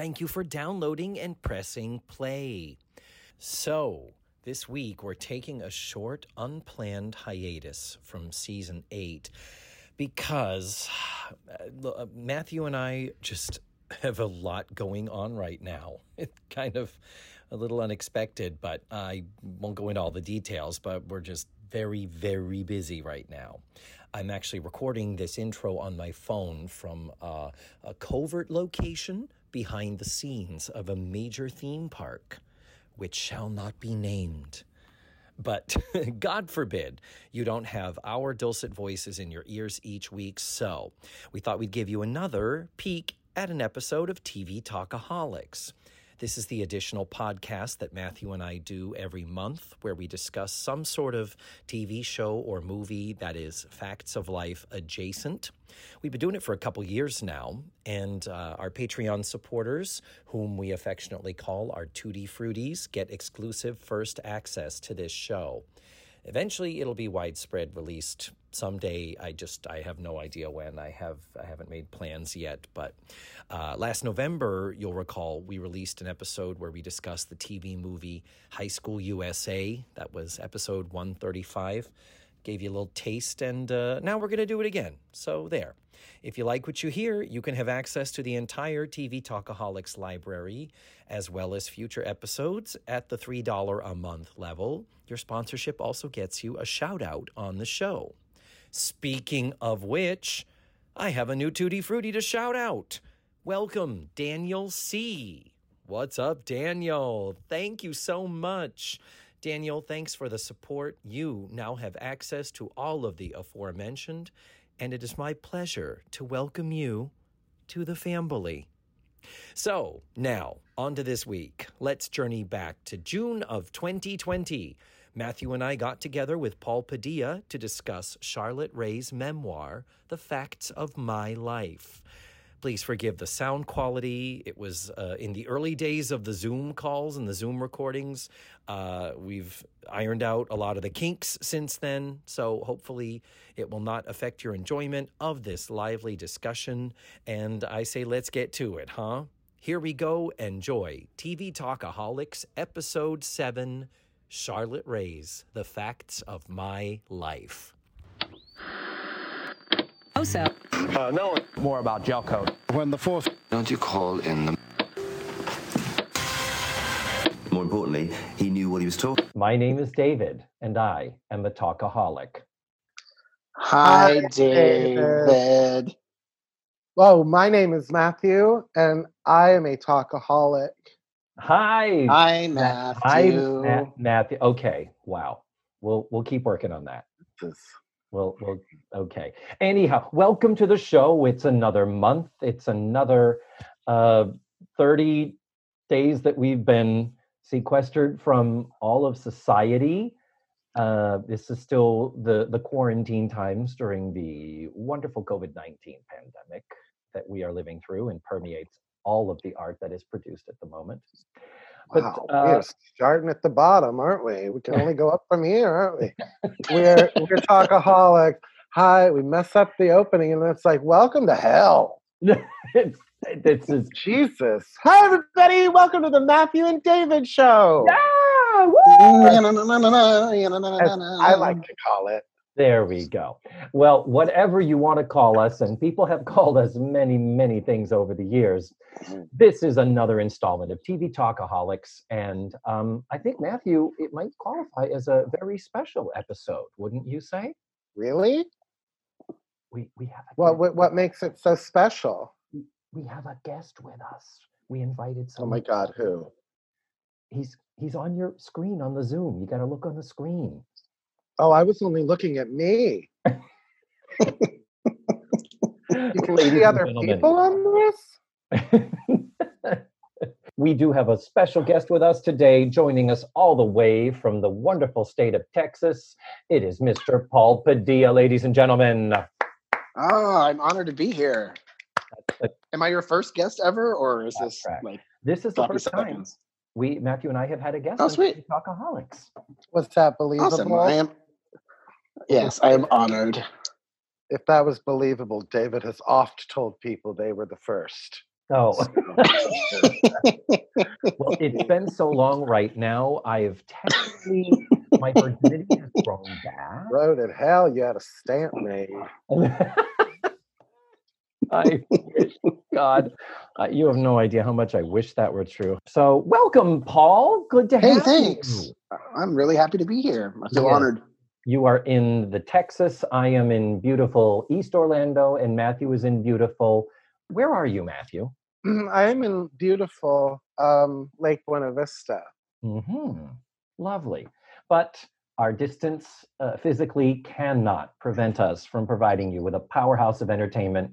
Thank you for downloading and pressing play. So, this week we're taking a short, unplanned hiatus from season eight because uh, Matthew and I just have a lot going on right now. It's kind of a little unexpected, but I won't go into all the details, but we're just very, very busy right now. I'm actually recording this intro on my phone from uh, a covert location behind the scenes of a major theme park, which shall not be named. But God forbid you don't have our dulcet voices in your ears each week, so we thought we'd give you another peek at an episode of TV Talkaholics. This is the additional podcast that Matthew and I do every month where we discuss some sort of TV show or movie that is facts of life adjacent. We've been doing it for a couple years now, and uh, our Patreon supporters, whom we affectionately call our Tutti Fruities, get exclusive first access to this show. Eventually, it'll be widespread released someday. I just I have no idea when. I have I haven't made plans yet. But uh, last November, you'll recall we released an episode where we discussed the TV movie High School USA. That was episode one thirty five. Gave you a little taste, and uh, now we're going to do it again. So there. If you like what you hear, you can have access to the entire TV Talkaholics library, as well as future episodes at the $3 a month level. Your sponsorship also gets you a shout out on the show. Speaking of which, I have a new Tutti Frutti to shout out. Welcome, Daniel C. What's up, Daniel? Thank you so much. Daniel, thanks for the support. You now have access to all of the aforementioned, and it is my pleasure to welcome you to the family. So, now, on to this week. Let's journey back to June of 2020. Matthew and I got together with Paul Padilla to discuss Charlotte Rae's memoir, The Facts of My Life. Please forgive the sound quality. It was uh, in the early days of the Zoom calls and the Zoom recordings. Uh, we've ironed out a lot of the kinks since then, so hopefully it will not affect your enjoyment of this lively discussion. And I say, let's get to it, huh? Here we go. Enjoy TV Talkaholics, Episode 7 Charlotte Rae's The Facts of My Life. Also, Uh, no, more about gel coat. when the fourth Don't you call in the. More importantly, he knew what he was talking. My name is David, and I am a talkaholic. Hi, Hi, David. David. Whoa, my name is Matthew, and I am a talkaholic. Hi, Hi, Ma- Matthew. hi, Ma- Matthew. Okay, wow. We'll we'll keep working on that. Well, well, okay. Anyhow, welcome to the show. It's another month. It's another uh, 30 days that we've been sequestered from all of society. Uh, this is still the, the quarantine times during the wonderful COVID 19 pandemic that we are living through and permeates all of the art that is produced at the moment. But, Wow, uh, we're starting at the bottom, aren't we? We can only go up from here, aren't we? We're we're talkaholic. Hi, we mess up the opening, and it's like, welcome to hell. it's, this is Jesus. Hi, everybody. Welcome to the Matthew and David show. Ah! As I like to call it. There we go. Well, whatever you want to call us, and people have called us many, many things over the years. This is another installment of TV Talkaholics, and um, I think Matthew, it might qualify as a very special episode, wouldn't you say? Really? We we have a What what, what makes it so special? we have a guest with us. We invited Oh my God, who? He's he's on your screen on the Zoom. You got to look on the screen. Oh, I was only looking at me. You can see Ladies other people on this? we do have a special guest with us today, joining us all the way from the wonderful state of Texas. It is Mr. Paul Padilla, ladies and gentlemen. Oh, I'm honored to be here. Am I your first guest ever, or is this correct. like This is the sloppy first time we, Matthew and I, have had a guest Oh, on sweet. Talkaholics. What's that believable? Awesome. I am. Yes, I am honored. If that was believable, David has oft told people they were the first. Oh, well, it's been so long right now. I've technically, my virginity has grown back. Road in hell, you had a stamp made. I wish, God, uh, you have no idea how much I wish that were true. So, welcome, Paul. Good to Hey, have thanks. you. Thanks. I'm really happy to be here. I feel Yeah. honored. You are in the Texas. I am in beautiful East Orlando, and Matthew is in beautiful. Where are you, Matthew? I'm in beautiful um, Lake Buena Vista. hmm Lovely. But our distance uh, physically cannot prevent us from providing you with a powerhouse of entertainment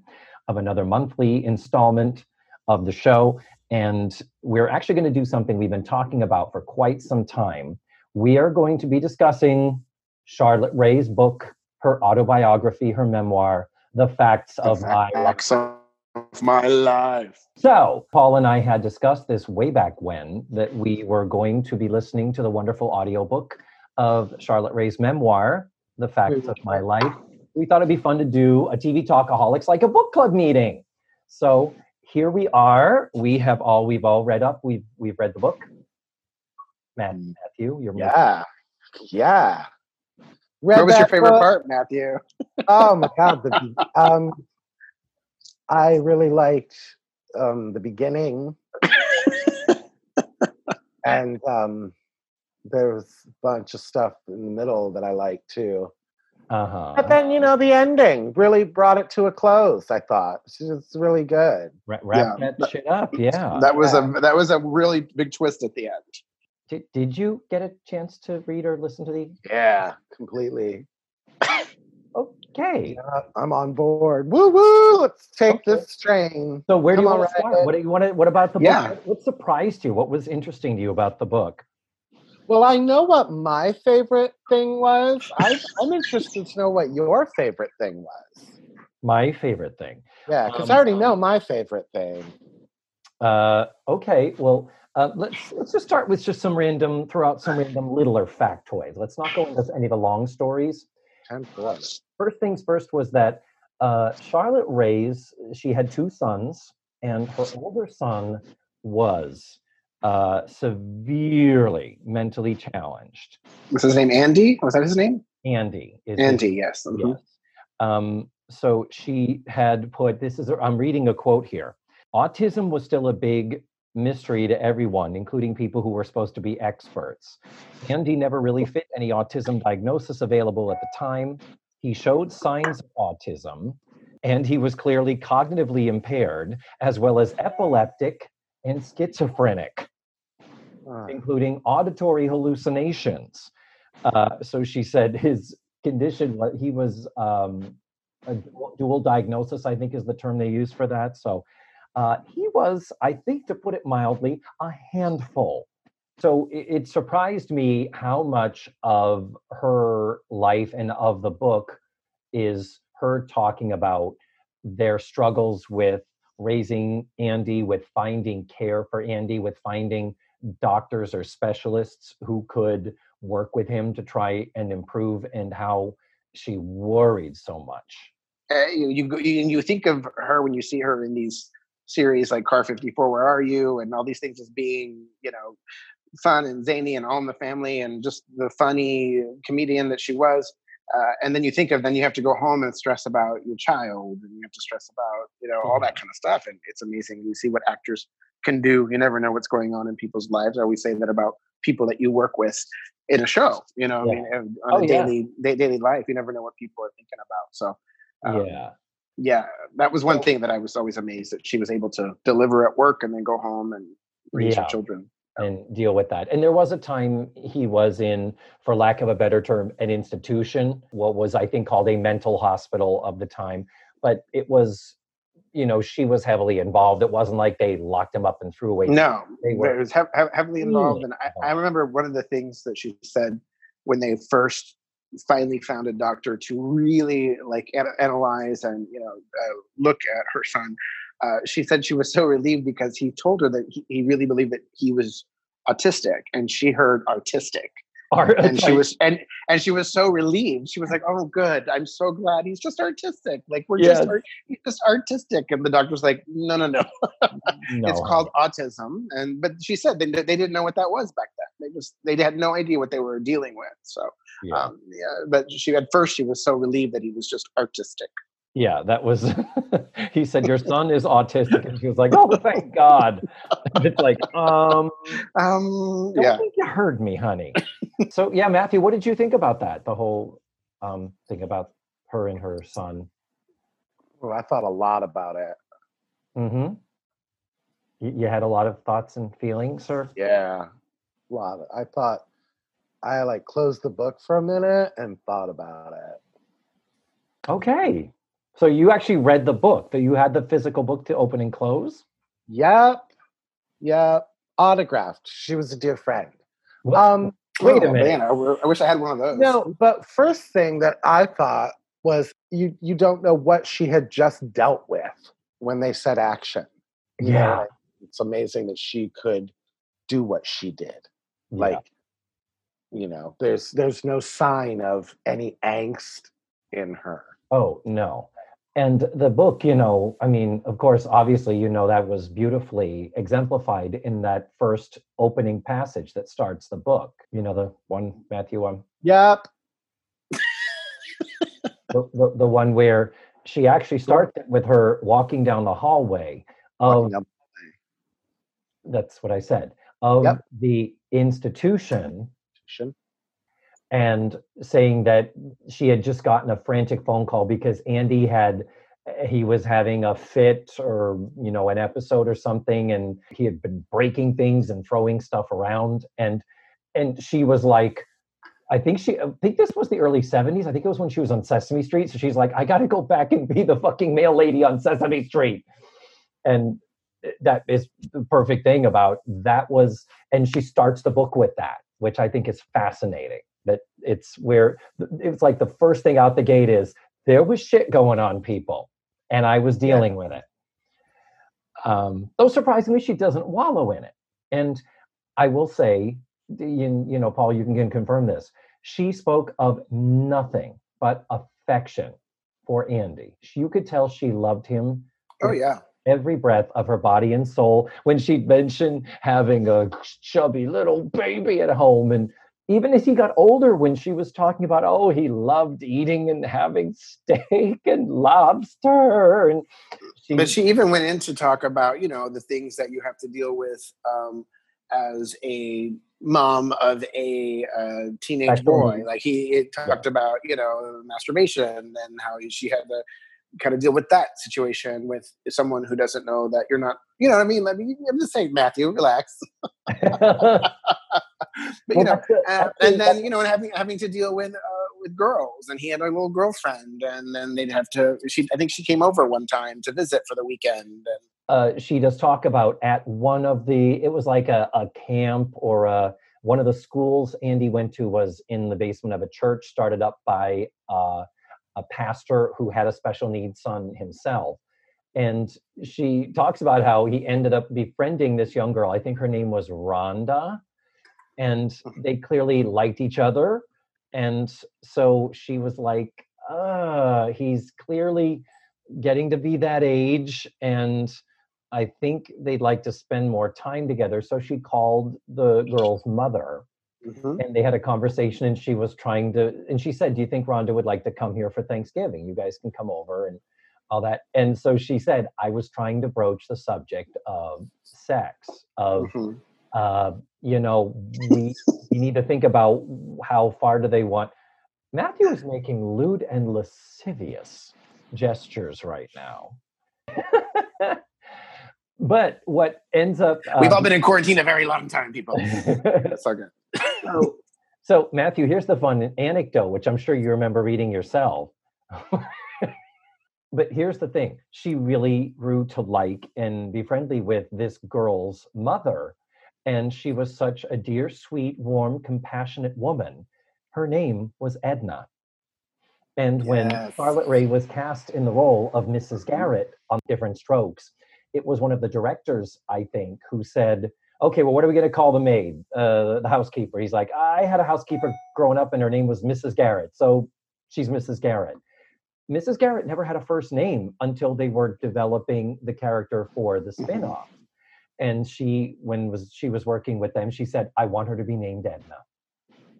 of another monthly installment of the show. And we're actually going to do something we've been talking about for quite some time. We are going to be discussing Charlotte Rae's book, her autobiography, her memoir, The Facts of My Life. Of my life. So, Paul and I had discussed this way back when that we were going to be listening to the wonderful audiobook of Charlotte Rae's memoir, The Facts of My Life. We thought it'd be fun to do a TV Talkaholics like a book club meeting. So, here we are. We have all we've all read up. We've we've read the book. Matt, mm. Matthew, you're Yeah, yeah. Read What was your favorite book? part, Matthew? Oh my god, the, um, I really liked um, the beginning, and um, there was a bunch of stuff in the middle that I liked too. uh-huh. But then you know the ending really brought it to a close. I thought it's really good. Wra- wrap Yeah, that shit up. Yeah. That was a that was a really big twist at the end. Did, did you get a chance to read or listen to the Yeah, completely. Okay. Yeah, I'm on board. Woo woo! Let's take Okay. this train. So where do you want to start? What do you want to, What about the book? Yeah. What, what surprised you? What was interesting to you about the book? Well, I know what my favorite thing was. I, I'm interested to know what your favorite thing was. My favorite thing. Yeah, because Um, I already know my favorite thing. Uh, okay. Well, uh, let's let's just start with just some random, throw out some random littler factoids. Let's not go into any of the long stories. First things first was that uh, Charlotte Rae's she had two sons, and her older son was uh, severely mentally challenged. Was his name Andy? Was that his name? Andy is his Andy, yes. mhm. Yes. Um, so she had put this is I'm reading a quote here. Autism was still a big mystery to everyone, including people who were supposed to be experts. Andy never really fit any autism diagnosis available at the time. He showed signs of autism, and he was clearly cognitively impaired, as well as epileptic and schizophrenic Uh, including auditory hallucinations. Uh, so she said his condition, he was um, a dual diagnosis, I think is the term they use for that. So uh, he was, I think, to put it mildly, a handful. So it, it surprised me how much of her life and of the book is her talking about their struggles with raising Andy, with finding care for Andy, with finding doctors or specialists who could work with him to try and improve and how she worried so much. Uh, you, you you you think of her when you see her in these series like Car 54, Where Are You, and all these things as being you know fun and zany and all in the family and just the funny comedian that she was. Uh, and then you think of then you have to go home and stress about your child and you have to stress about you know all that kind of stuff and it's amazing you see what actors can do you never know what's going on in people's lives i always say that about people that you work with in a show you know Yeah. i mean on Oh, a yeah. daily da- daily life you never know what people are thinking about so um, yeah. Yeah that was one thing that i was always amazed that she was able to deliver at work and then go home and raise Yeah. her children and deal with that. And there was a time he was in, for lack of a better term, an institution, what was I think called a mental hospital of the time. But it was you know, she was heavily involved. It wasn't like they locked him up and threw away. No, They it were was hev- hev- heavily involved, and I, I oh. remember one of the things that she said when they first finally found a doctor to really like ana- analyze and you know uh, look at her son. Uh, she said she was so relieved because he told her that he, he really believed that he was autistic, and she heard artistic, Or- and she was and and she was so relieved. She was like, "Oh, good! I'm so glad he's just artistic. Like we're Yes. just art- he's just artistic." And the doctor's like, "No, no, no." no, it's called autism and but she said they, they didn't know what that was back then they just they had no idea what they were dealing with so yeah. um yeah but she at first she was so relieved that he was just artistic Yeah, that was. he said your son is autistic, and she was like, "Oh, thank God." it's like, um, um don't yeah think you heard me, honey. so, yeah, Matthew, what did you think about that? The whole um thing about her and her son. Well, I thought a lot about it. Mm-hmm. You, you had a lot of thoughts and feelings, sir. Yeah, a lot. I thought I like closed the book for a minute and thought about it. Okay, so you actually read the book. That you had the physical book to open and close. Yep, yep. Autographed. She was a dear friend. What? Um, Wait a Oh, minute. man, I, I wish i had one of those no, but first thing that I thought was you you don't know what she had just dealt with when they said action. You Yeah. like, it's amazing that she could do what she did. Yeah. Like, you know, there's there's no sign of any angst in her. Oh, no. And the book, you know, I mean, of course, obviously, you know, that was beautifully exemplified in that first opening passage that starts the book. You know, the one, Matthew, one? Yep. the, the, the one where she actually starts it with her walking down the hallway of, that's what I said, of Yep. the institution and saying that she had just gotten a frantic phone call because Andy had he was having a fit or you know an episode or something and he had been breaking things and throwing stuff around. And and she was like I think she I think this was the early 70s I think it was when she was on Sesame Street. So she's like I got to go back and be the fucking mail lady on Sesame Street. And that is the perfect thing about that was and she starts the book with that which I think is fascinating that it's where it's like the first thing out the gate is there was shit going on people and i was dealing with it. Um though surprisingly she doesn't wallow in it. And i will say you, you know paul you can, can confirm this. She spoke of nothing but affection for andy. You could tell she loved him oh yeah every breath of her body and soul when she'd mentioned having a chubby little baby at home. And even as he got older when she was talking about oh he loved eating and having steak and lobster. And she, but she even went in to talk about you know the things that you have to deal with um as a mom of a uh, teenage boy. like he it talked about you know masturbation and how she had to kind of deal with that situation with someone who doesn't know that you're not you know what i mean? Like i'm just saying matthew relax. But you know and, and then you know and having having to deal with uh, with girls and he had a little girlfriend and then they'd have to she i think she came over one time to visit for the weekend and uh, she does talk about at one of the it was like a, a camp or a one of the schools andy went to was in the basement of a church started up by uh, a pastor who had a special needs son himself. And she talks about how he ended up befriending this young girl. I think her name was rhonda. And Mhm. they clearly liked each other. And so she was like uh he's clearly getting to be that age and I think they'd like to spend more time together. So she called the girl's mother Mhm. and they had a conversation and she was trying to and she said, Do you think Rhonda would like to come here for Thanksgiving? You guys can come over and all that. And so she said, I was trying to broach the subject of sex, of Mhm. uh, you know, we we need to think about how far do they want Matthew is making lewd and lascivious gestures right now. but what ends up we've all um, been in quarantine a very long time people that's so good so, so Matthew, here's the fun anecdote, which I'm sure you remember reading yourself. but here's the thing. She really grew to like and be friendly with this girl's mother and she was such a dear sweet warm compassionate woman. Her name was edna. And when charlotte rae was cast in the role of mrs garrett on different strokes it was one of the directors i think who said okay well what are we going to call the maid uh, the housekeeper he's like i had a housekeeper growing up and her name was mrs garrett so she's mrs garrett Mrs. Garrett never had a first name until they were developing the character for the Mhm. spin-off. And she, when was she was working with them, she said, "I want her to be named Edna.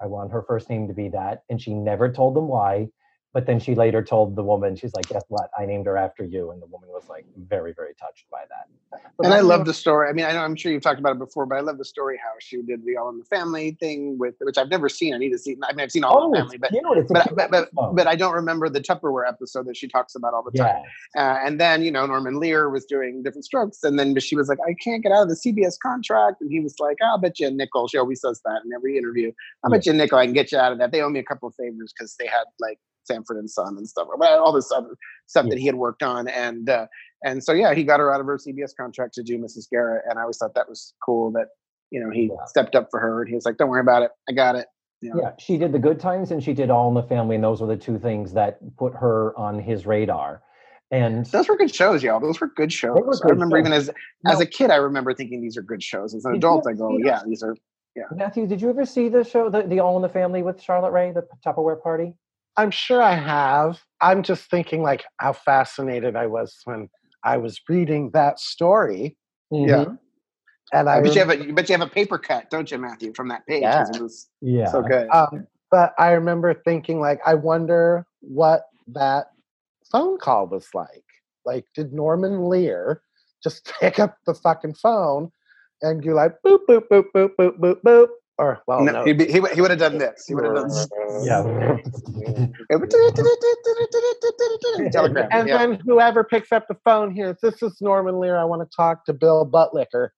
I want her first name to be that." And she never told them why. But then she later told the woman, she's like, "Guess what? I named her after you." And the woman was like, very, very touched by that. So and I love the story. I mean, I know I'm sure you've talked about it before, but I love the story how she did the All in the Family thing with which I've never seen. I need to see. I mean, I've seen All Oh, in the Family, but. It's a but, but, but, but I don't remember the Tupperware episode that she talks about all the time. yeah, Uh, and then, you know, Norman Lear was doing different strokes. And then she was like, I can't get out of the CBS contract. And he was like, I'll bet you a nickel. She always says that in every interview. I'll bet you a nickel I can get you out of that. They owe me a couple of favors because they had like Sanford and Son and stuff, all this other stuff that he had worked on. And, uh, and so, yeah, he got her out of her CBS contract to do Mrs. Garrett. And I always thought that was cool that, you know, he Yeah. stepped up for her and he was like, don't worry about it. I got it. You know? yeah. She did the Good Times and she did All in the Family, and those were the two things that put her on his radar. And Those were good shows, y'all. Those were good shows. were I good remember even shows. as as Now- a kid, I remember thinking these are good shows. As an adult, I go, yeah, these are. yeah. Matthew, did you ever see the show, the, the All in the Family with Charlotte Rae, the Tupperware party? I'm sure I have. I'm just thinking like how fascinated I was when I was reading that story. Yeah. Mhm. And I I bet you have a, but you have a paper cut, don't you, Matthew, from that page? 'cause It was Yeah. so good. um, but I remember thinking like I wonder what that phone call was like. Like, did Norman Lear just pick up the fucking phone and go like boop boop boop boop boop boop boop? Or well, no, no. he'd be, he, would- he would have done this. He would have done. this. Yeah. Telegram. And yeah. then whoever picks up the phone here, this is Norman Lear. I want to talk to Bill Buttlicker.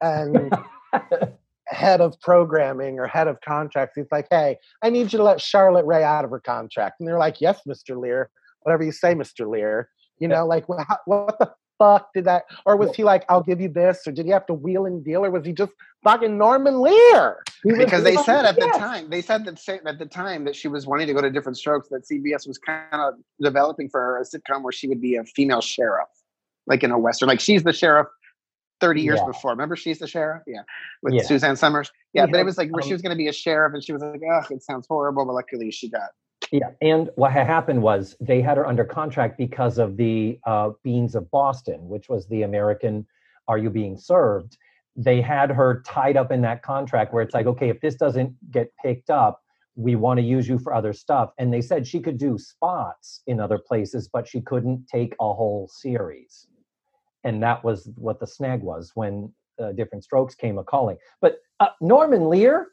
And head of programming or head of contracts. He's like, hey, I need you to let Charlotte Rae out of her contract. And they're like, yes, Mr. Lear, whatever you say, Mr. Lear. You know, like, wha- how, what the fuck did that? Or was he like, I'll give you this? Or did he have to wheel and deal? Or was he just fucking Norman Lear? Because they said at the yes. time they said that at the time that she was wanting to go to different strokes that cbs was kind of developing for her a sitcom where she would be a female sheriff like in a western like she's the sheriff 30 years Yeah. before remember she's the sheriff yeah with Yeah. suzanne somers yeah, but it was like where she um, was going to be a sheriff and she was like oh, it sounds horrible but luckily she got Yeah, and what had happened was they had her under contract because of the uh, Beane's of Boston, which was the American "Are You Being Served?" They had her tied up in that contract where it's like, okay, if this doesn't get picked up, we want to use you for other stuff. And they said she could do spots in other places, but she couldn't take a whole series. And that was what the snag was when uh, Different Strokes came a calling. But uh, Norman Lear,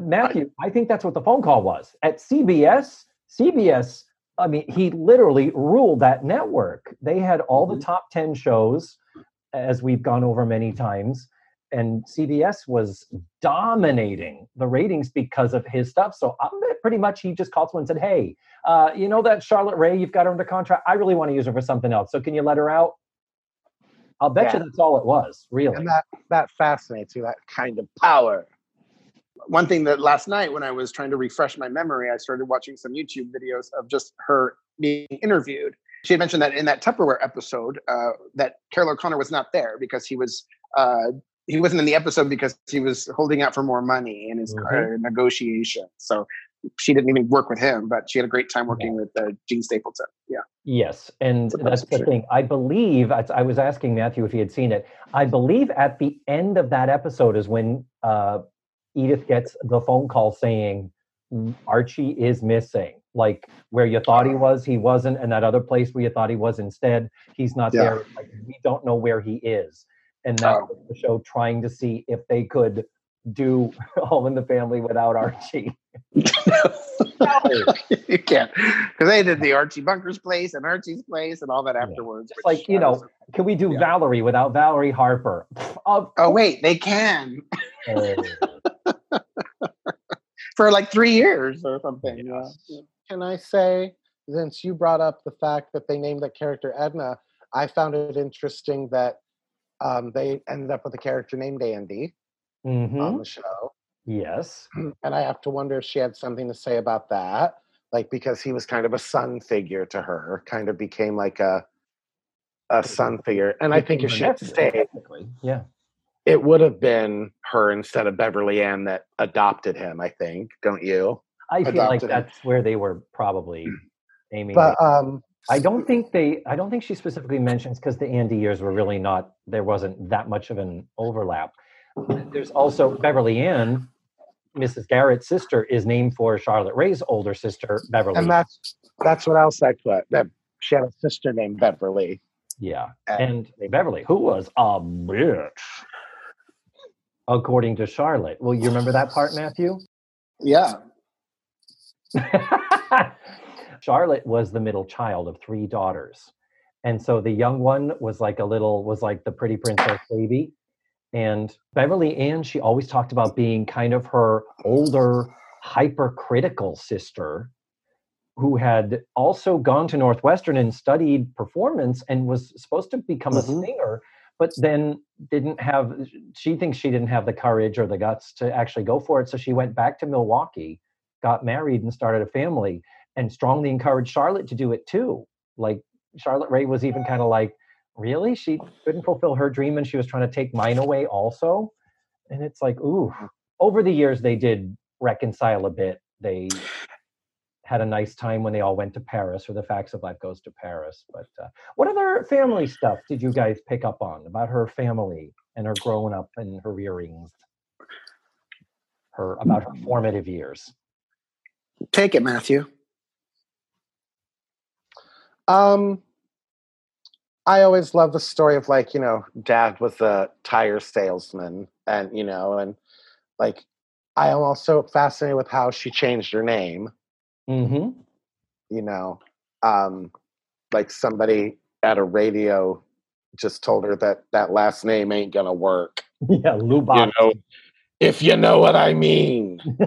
Matthew, I think that's what the phone call was at CBS. CBS, I mean, he literally ruled that network. They had all the top 10 shows, as we've gone over many times. And CBS was dominating the ratings because of his stuff. So I bet pretty much he just called someone and said, Hey, uh, you know that Charlotte Rae, you've got her under contract. I really want to use her for something else. So can you let her out? I'll bet you that's all it was, really. And that, that fascinates you, that kind of power. One thing that last night when I was trying to refresh my memory, I started watching some YouTube videos of just her being interviewed. She had mentioned that in that Tupperware episode uh, that Carroll O'Connor was not there because he was uh, he wasn't in the episode because he was holding out for more money in his uh, Mhm. negotiation. So she didn't even work with him, but she had a great time working with uh, Jean Stapleton. Yeah. Yes, and that's that's the thing. I believe I, I was asking Matthew if he had seen it. I believe at the end of that episode is when uh, Edith gets the phone call saying "Mm, Archie is missing. Like where you thought he was, he wasn't, and that other place where you thought he was instead, he's not Yeah. there. Like, we don't know where he is, and that Oh. the show trying to see if they could do All in the Family without Archie. you can't because they did the Archie Bunker's place and Archie's place and all that afterwards. Which like you know, was- can we do Yeah. Valerie without Valerie Harper? Oh wait, they can course. For like three years or something. Yes. Yeah. Can I say since you brought up the fact that they named that character Edna, I found it interesting that um, they ended up with a character named Andy hmm on the show. Yes. And I have to wonder if she had something to say about that. Like because he was kind of a son figure to her, kind of became like a a son figure. And I think if she had stayed, yeah. It would have been her instead of Beverly Ann that adopted him, I think. Don't you? I feel like him. that's where they were probably aiming. But um I don't think they. I don't think she specifically mentions because the Andy years were really not. There wasn't that much of an overlap. There's also Beverly Ann, Mrs. Garrett's sister, is named for Charlotte Rae's older sister, Beverly. and that's that's what else I put. That she had a sister named Beverly. yeah, And- and Beverly, who was a bitch, according to Charlotte. Well, you remember that part, Matthew? Yeah. Charlotte was the middle child of three daughters. And so the young one was like a little, was like the pretty princess baby. And Beverly Ann, she always talked about being kind of her older, hypercritical sister who had also gone to Northwestern and studied performance and was supposed to become Mhm. a singer, but then didn't have, she thinks she didn't have the courage or the guts to actually go for it. So she went back to Milwaukee, got married, and started a family and strongly encouraged Charlotte to do it too. Like Charlotte Rae was even kind of like, really? She couldn't fulfill her dream and she was trying to take mine away also. And it's like, ooh. Over the years, they did reconcile a bit. They had a nice time when they all went to Paris, or the Facts of Life goes to Paris. But uh, what other family stuff did you guys pick up on about her family and her growing up and her rearings? Her about her formative years. Take it, Matthew. Um I always love the story of like, you know, dad was a tire salesman and you know, and like I am also fascinated with how she changed her name, Mm-hmm. you know. Um like somebody at a radio just told her that that last name ain't gonna work. Yeah, Lou You know, if you know what I mean.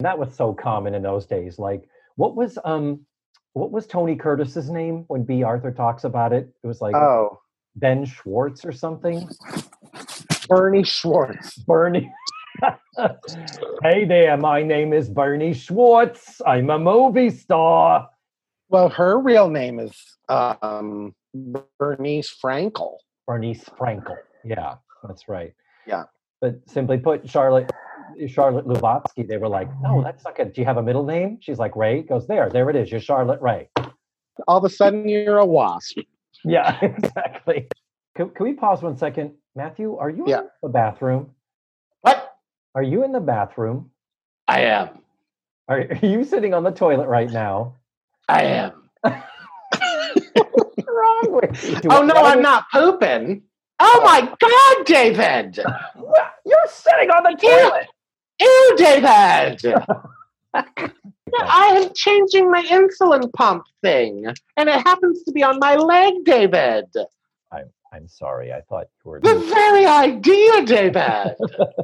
that was so common in those days. Like, what was um, what was Tony Curtis's name when Bea Arthur talks about it? It was like Oh, Ben Schwartz or something. Bernie Schwartz. Bernie. hey there, my name is Bernie Schwartz. I'm a movie star. Well, her real name is um Bernice Frankel. Bernice Frankel. Yeah, that's right. Yeah. But simply put, Charlotte Charlotte Lubotsky, they were like, no, that's not good. Do you have a middle name? She's like, Rae. Goes there. There it is. You're Charlotte Rae. All of a sudden you're a wasp. Yeah, exactly. Can, can we pause one second? Matthew, are you Yeah. in the bathroom? Are you in the bathroom? I am. Are, are you sitting on the toilet right now? I am. What's wrong with you? Do Oh I no, I'm not pooping. Oh, oh my god, David! You're sitting on the toilet. Ew, David! I am changing my insulin pump thing, and it happens to be on my leg, David. I'm I'm sorry. I thought you were. The very idea, David,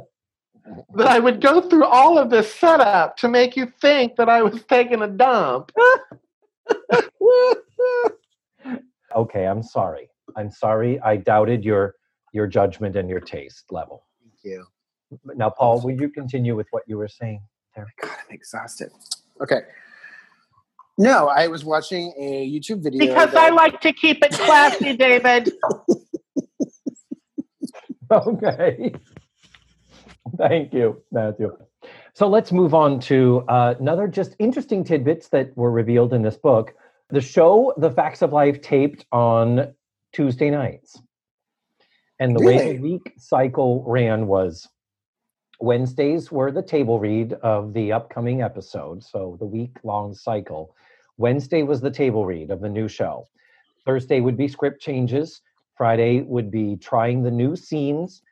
that I would go through all of this setup to make you think that I was taking a dump. Okay, I'm sorry. I'm sorry. I doubted your your judgment and your taste level. Thank you. Now, Paul, will you continue with what you were saying? God, I'm exhausted. Okay. No, I was watching a YouTube video. Because that- I like to keep it classy, David. Okay. Thank you, Matthew. So let's move on to uh, another just interesting tidbits that were revealed in this book. The show, The Facts of Life, taped on Tuesday nights. And the way the week cycle ran was Wednesdays were the table read of the upcoming episode, so the week long cycle. Wednesday was the table read of the new show. Thursday would be script changes. Friday would be trying the new scenes.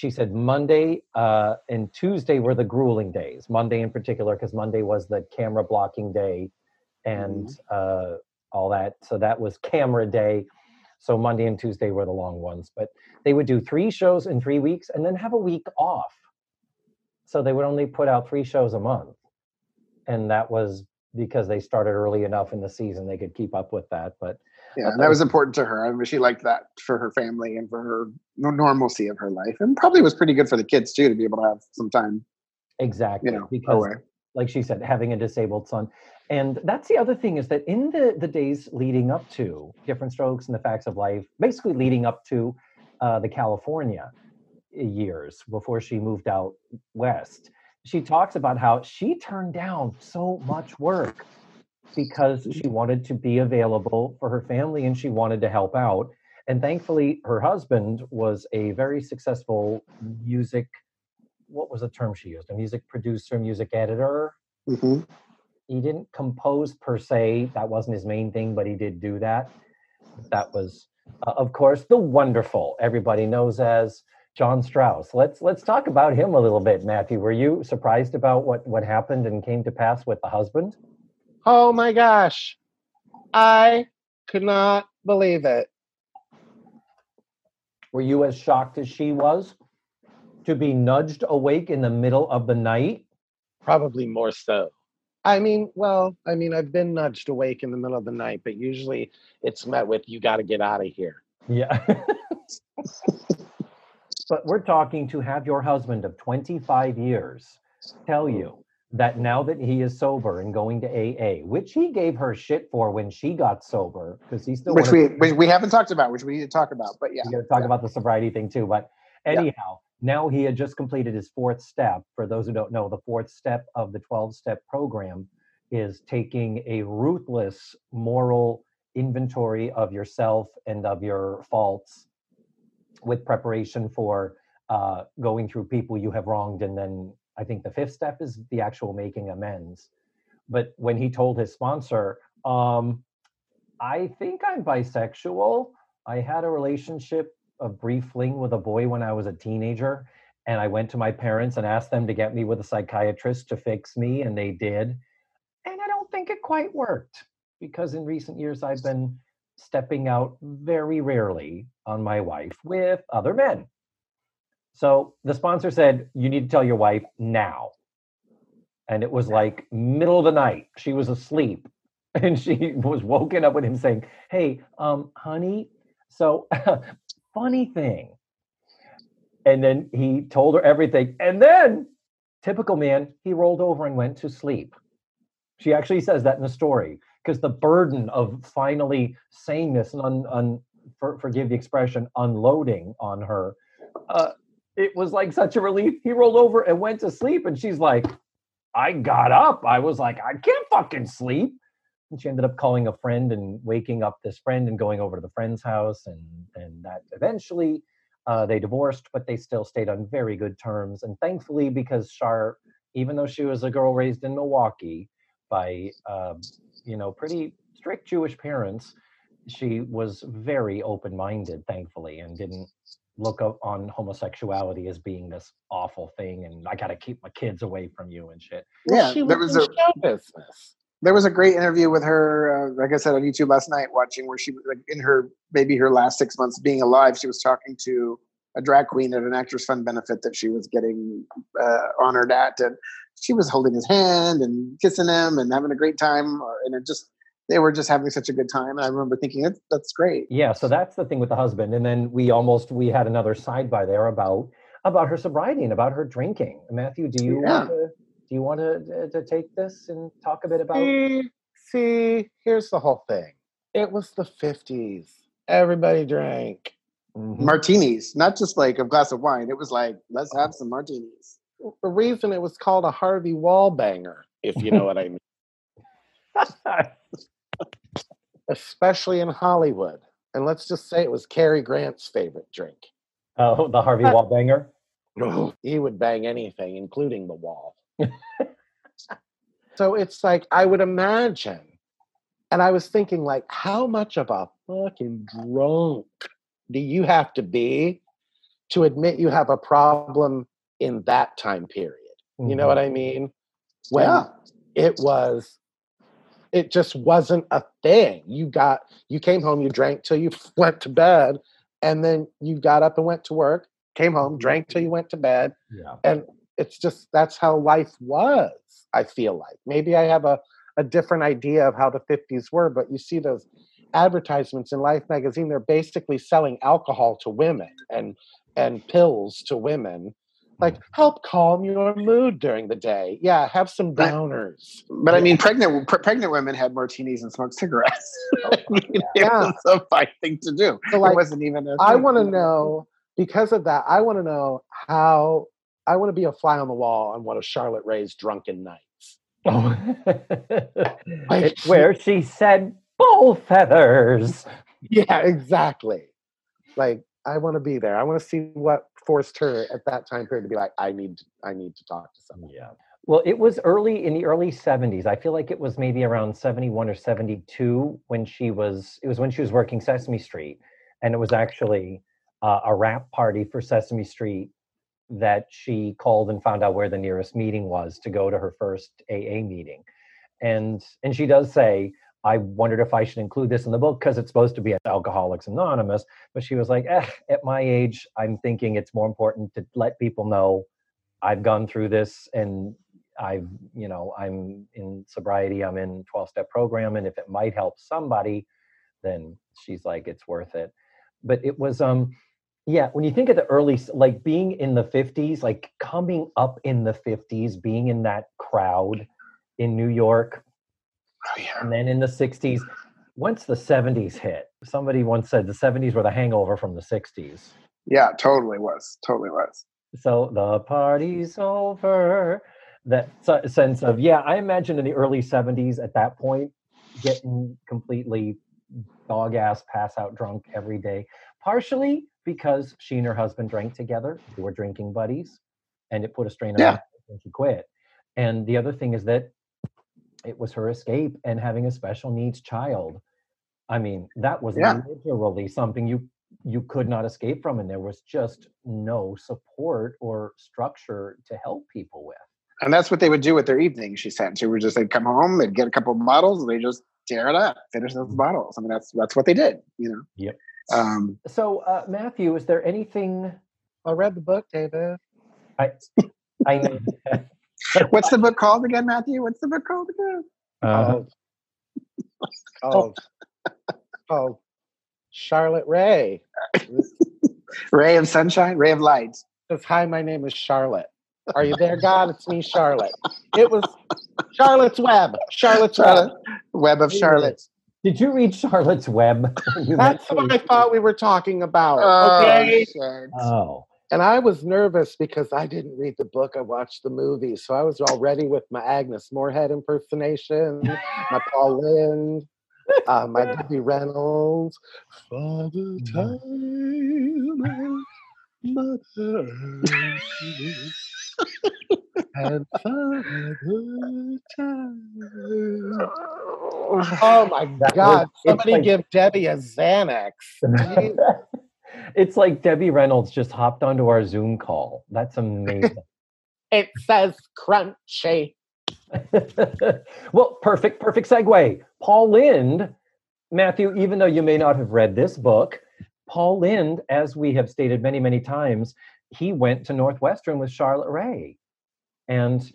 She said Monday uh, and Tuesday were the grueling days. Monday in particular, because Monday was the camera blocking day and uh, all that. So that was camera day. So Monday and Tuesday were the long ones. But they would do three shows in three weeks and then have a week off. So they would only put out three shows a month. And that was because they started early enough in the season they could keep up with that. But Yeah, and that was important to her. I mean, she liked that for her family and for her normalcy of her life, and probably was pretty good for the kids too to be able to have some time, exactly you know, because away. like she said, having a disabled son. And that's the other thing is that in the, the days leading up to Different Strokes and the Facts of Life, basically leading up to uh, the California years before she moved out west, she talks about how she turned down so much work because she wanted to be available for her family and she wanted to help out. And thankfully, her husband was a very successful music. What was the term she used? A music producer, music editor Mhm. he didn't compose per se that wasn't his main thing but he did do that that was uh, of course the wonderful everybody knows as john strauss let's let's talk about him a little bit matthew were you surprised about what what happened and came to pass with the husband Oh my gosh. I could not believe it. were you as shocked as she was to be nudged awake in the middle of the night Probably more so. I mean, well, I mean, I've been nudged awake in the middle of the night, but usually it's met with, you got to get out of here. yeah but we're talking to have your husband of 25 years tell you that now that he is sober and going to AA, which he gave her shit for when she got sober, because he still which we which we haven't talked about, which we need to talk about. But yeah, we got to talk yeah. about the sobriety thing too. But Yeah. anyhow, now he had just completed his fourth step. For those who don't know, the fourth step of the 12 step program is taking a ruthless moral inventory of yourself and of your faults with preparation for uh, going through people you have wronged. And then I think the fifth step is the actual making amends. But when he told his sponsor, um, I think I'm bisexual. I had a relationship, a brief fling with a boy when I was a teenager. And I went to my parents and asked them to get me with a psychiatrist to fix me, and they did. And I don't think it quite worked because in recent years I've been stepping out very rarely on my wife with other men. So the sponsor said, You need to tell your wife now. And it was like middle of the night. She was asleep and she was woken up with him saying, Hey, um, honey, so funny thing. And then he told her everything. And then, typical man, he rolled over and went to sleep. She actually says that in the story because the burden of finally saying this and un, un, for, forgive the expression, unloading on her, uh, it was like such a relief. He rolled over and went to sleep, and she's like, I got up. I was like, I can't fucking sleep. And she ended up calling a friend and waking up this friend and going over to the friend's house, and and that eventually uh, they divorced, but they still stayed on very good terms. And thankfully, because Shar, even though she was a girl raised in Milwaukee by um, you know pretty strict Jewish parents, she was very open-minded, thankfully, and didn't look up on homosexuality as being this awful thing and I gotta keep my kids away from you and shit. yeah. she There was was a show business. there was a great interview with her, uh, like I said on YouTube last night, watching where she was like in her maybe her last six months being alive. She was talking to a drag queen at an actors fund benefit that she was getting uh, honored at, and she was holding his hand and kissing him and having a great time, uh, and it just they were just having such a good time. And I remember thinking, that's, that's great. Yeah, so that's the thing with the husband. And then we almost we had another side by there about about her sobriety and about her drinking. Matthew, do you Yeah. want to do you want to, to take this and talk a bit about See, see, here's the whole thing. It was the 50s. Everybody drank. Mhm. Martinis, not just like a glass of wine. It was like, let's have some martinis. The reason it was called a Harvey Wallbanger, if you know what I mean, especially in Hollywood. And let's just say it was Cary Grant's favorite drink. oh, the Harvey Wallbanger. No, he would bang anything, including the wall. so it's like I would imagine, and I was thinking, like, how much of a fucking drunk do you have to be to admit you have a problem in that time period? You know mm-hmm. what I mean? When Yeah. it was, it just wasn't a thing. You got, you came home, you drank till you went to bed, and then you got up and went to work, came home, mm-hmm. drank till you went to bed, Yeah. and it's just that's how life was i feel like maybe i have a a different idea of how the 50s were, but you see those advertisements in Life magazine, they're basically selling alcohol to women and and pills to women. Like mm. help calm your mood during the day. Yeah, have some Right. downers. But I mean, pregnant pre- pregnant women had martinis and smoked cigarettes. Oh I mean, it Yeah. was a fine thing to do. So, it wasn't even. A I want to know because of that. I want to know how. I want to be a fly on the wall on one of Charlotte Rae's drunken nights. Oh. Like, where she said bull feathers. Yeah, exactly. Like I want to be there. I want to see what forced her at that time period to be like, I need, I need to talk to someone. Yeah. Well, it was early in the early 70s. I feel like it was maybe around 71 or 72 when she was, it was when she was working Sesame Street. And it was actually uh, a rap party for Sesame Street that she called and found out where the nearest meeting was to go to her first AA meeting. And and she does say, I wondered if I should include this in the book because it's supposed to be Alcoholics Anonymous. But she was like, eh, at my age, I'm thinking it's more important to let people know I've gone through this and I've, you know, I'm in sobriety, I'm in 12 step program. And if it might help somebody, then she's like, it's worth it. But it was, um, yeah, when you think of the early, like being in the 50s, like coming up in the 50s, being in that crowd in New York, Oh, yeah. and then in the 60s, once the 70s hit, somebody once said the 70s were the hangover from the 60s. Yeah, totally was. Totally was. So the party's over. That sense of, yeah, I imagine in the early 70s at that point, getting completely dog ass pass out drunk every day, partially because she and her husband drank together. They were drinking buddies, and it put a strain on Yeah. her and she quit. And the other thing is that it was her escape and having a special needs child. I mean, that was Yeah. literally something you you could not escape from, and there was just no support or structure to help people with. And that's what they would do with their evenings, she said. She would just they'd come home, they'd get a couple of bottles, they just tear it up, finish those bottles. I mean, that's that's what they did, you know. Yep. Um, So, uh, Matthew, is there anything I read the book, David. I I know? what's the book called again, Matthew? What's the book called again? Uh, Called, called, called Charlotte Rae. Ray of Sunshine, Ray of Light. says, Hi, my name is Charlotte. Are you there, God? It's me, Charlotte. It was Charlotte's Web. Charlotte's Web. Charlotte, Web of Wait Charlotte. did you read Charlotte's Web? That's what I thought we were talking about. Oh, Okay. shit. Oh, And I was nervous because I didn't read the book. I watched the movie. So I was already with my Agnes Moorehead impersonation, my Paul Lynde, uh, my Debbie Reynolds. Father time, Mother and Father time. Oh my God. Somebody give Debbie a Xanax. Jeez. it's like Debbie Reynolds just hopped onto our Zoom call. That's amazing. It says crunchy. well, perfect, perfect segue. Paul Lynde, Matthew, even though you may not have read this book, Paul Lynde, as we have stated many, many times, he went to Northwestern with Charlotte Rae. And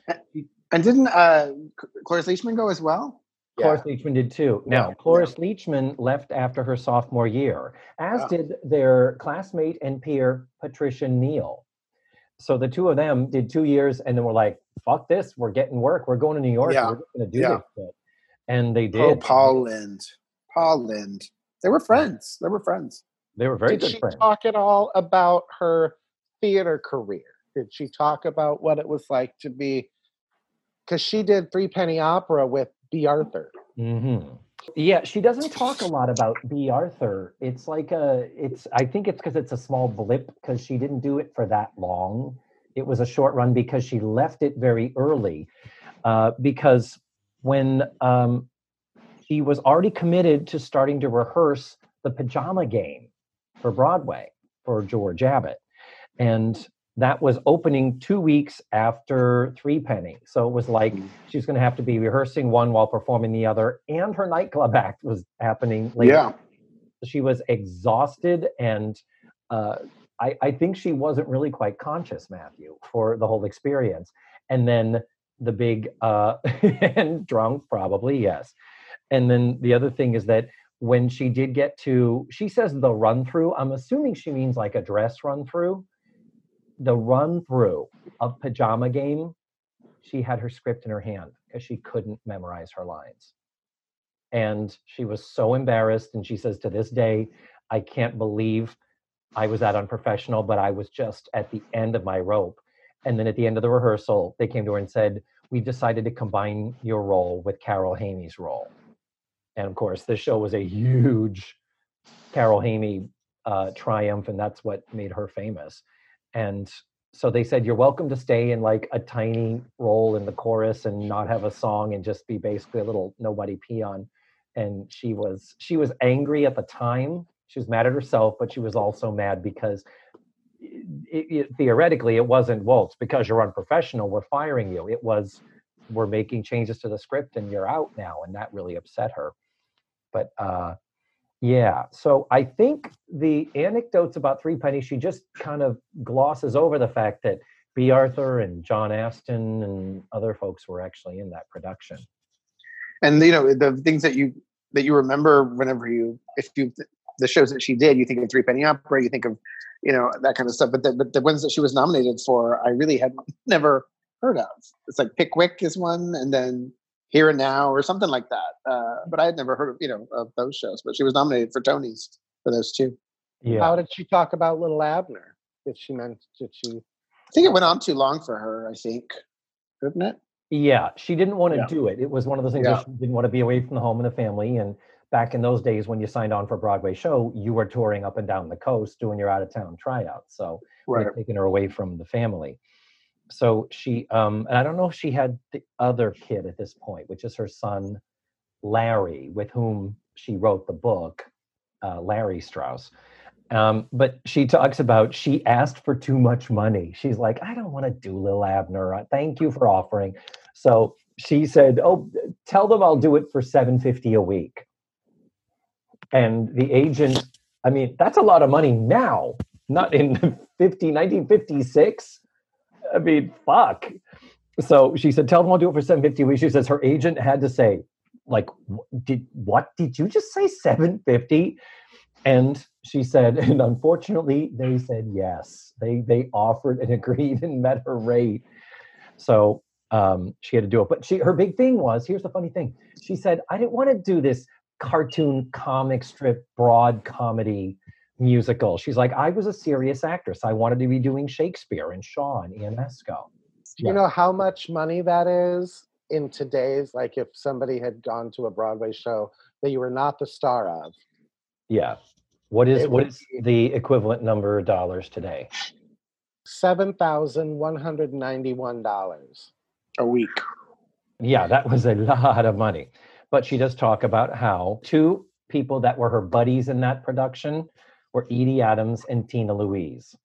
And didn't uh, C- Cloris Leachman go as well? Cloris Leachman did too. Now, Yeah, Cloris Leachman left after her sophomore year, as Yeah. did their classmate and peer, Patricia Neal. So the two of them did two years and then were like, fuck this, we're getting work. We're going to New York. Yeah, We're going to do yeah. this shit. And they oh, did. Oh, Paul Lynde. Paul Lynde. They were friends. They were friends. They were very Did good she friends. talk at all about her theater career? Did she talk about what it was like to be? Because she did Three Penny Opera with Bea Arthur. hmm Yeah, she doesn't talk a lot about Bea Arthur. It's like a, it's. I think it's because it's a small blip because she didn't do it for that long. It was a short run because she left it very early. Uh, because when um, she was already committed to starting to rehearse the Pajama Game for Broadway for George Abbott, and that was opening two weeks after Three Penny. So it was like she's going to have to be rehearsing one while performing the other, and her nightclub act was happening later. Yeah. She was exhausted, and uh, I, I think she wasn't really quite conscious, Matthew, for the whole experience. And then the big uh and drunk probably yes and then the other thing is that when she did get to she says the run through i'm assuming she means like a dress run through the run through of pajama game she had her script in her hand because she couldn't memorize her lines. And she was so embarrassed and she says to this day i can't believe i was that unprofessional but i was just at the end of my rope. And then at the end of the rehearsal they came to her and said we decided to combine your role with carol Haney's role. And of course this show was a huge carol Haney uh, triumph and that's what made her famous and so they said you're welcome to stay in like a tiny role in the chorus and not have a song and just be basically a little nobody peon. And she was she was angry at the time. She was mad at herself but she was also mad because it, it, theoretically it wasn't it's because you're unprofessional we're firing you. It was we're making changes to the script and you're out now. And that really upset her. But uh yeah so i think the anecdotes about three penny she just kind of glosses over the fact that Bea Arthur and john Astin and other folks were actually in that production. And you know the things that you that you remember whenever you if you the shows that she did you think of three penny opera you think of you know that kind of stuff but the, but the ones that she was nominated for i really had never heard of. It's like pickwick is one and then here and now or something like that uh, but i had never heard of you know of those shows but she was nominated for tonys for those two yeah How did she talk about Little Abner? Did she meant did she? i think it went on too long for her i think didn't it Yeah, she didn't want to Yeah. do it. It was one of those things Yeah. that she didn't want to be away from the home and the family. And back in those days, when you signed on for a Broadway show, you were touring up and down the coast doing your out of town tryouts. So we right taking her away from the family. So she, um, and I don't know if she had the other kid at this point, which is her son, Larry, with whom she wrote the book, uh, Larry Strauss. Um, but she talks about she asked for too much money. She's like, I don't want to do Lil Abner. Thank you for offering. So she said, Oh, tell them I'll do it for 750 a week. And the agent, I mean, that's a lot of money now, not in 50, 1956. I mean, fuck. So she said, tell them I'll do it for 750 a week. She says her agent had to say, like, did what did you just say 750? And she said, and unfortunately, they said yes. They they offered and agreed and met her rate. So um, she had to do it. But she her big thing was here's the funny thing. She said, I didn't want to do this cartoon comic strip broad comedy musical. She's like, I was a serious actress. I wanted to be doing Shakespeare and Shaw and Ionesco. Do you know how much money that is in today's? Like, if somebody had gone to a Broadway show that you were not the star of, Yeah. What is It what the equivalent number of dollars today? seven thousand one hundred ninety-one dollars. a week Yeah, that was a lot of money. But she does talk about how two people that were her buddies in that production were Edie Adams and Tina Louise.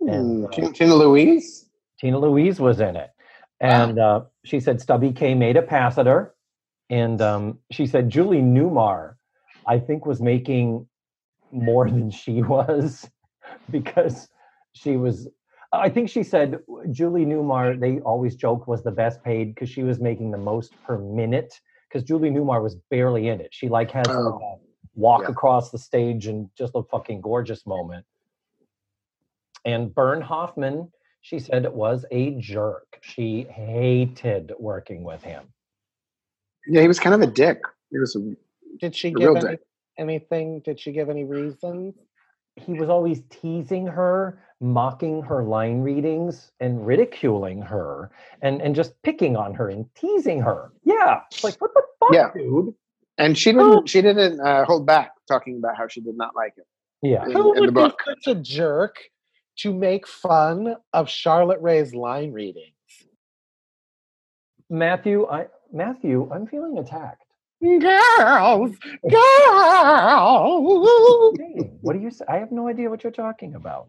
And, Hmm, uh, Tina- louise Tina Louise was in it. And uh, she said Stubby Kaye made a pass at her. And um, she said Julie Newmar, I think, was making more than she was because she was. I think she said Julie Newmar, they always joke, was the best paid because she was making the most per minute. Because Julie Newmar was barely in it. She like has like Oh. a walk Yeah. across the stage and just look fucking gorgeous moment. And Bern Hoffman, she said it was a jerk. She hated working with him. yeah he was kind of a dick he was a, Did she a give real any, dick anything? Did she give any reasons? He was always teasing her, mocking her line readings, and ridiculing her, and, and just picking on her and teasing her. Yeah. It's like, what the fuck, Yeah. dude? And she didn't she didn't uh, hold back talking about how she did not like it Yeah. in, Who in the would be such a jerk to make fun of Charlotte Rae's line readings? Matthew, I Matthew, I'm feeling attacked. Girls, girls. What do you say? I have no idea what you're talking about.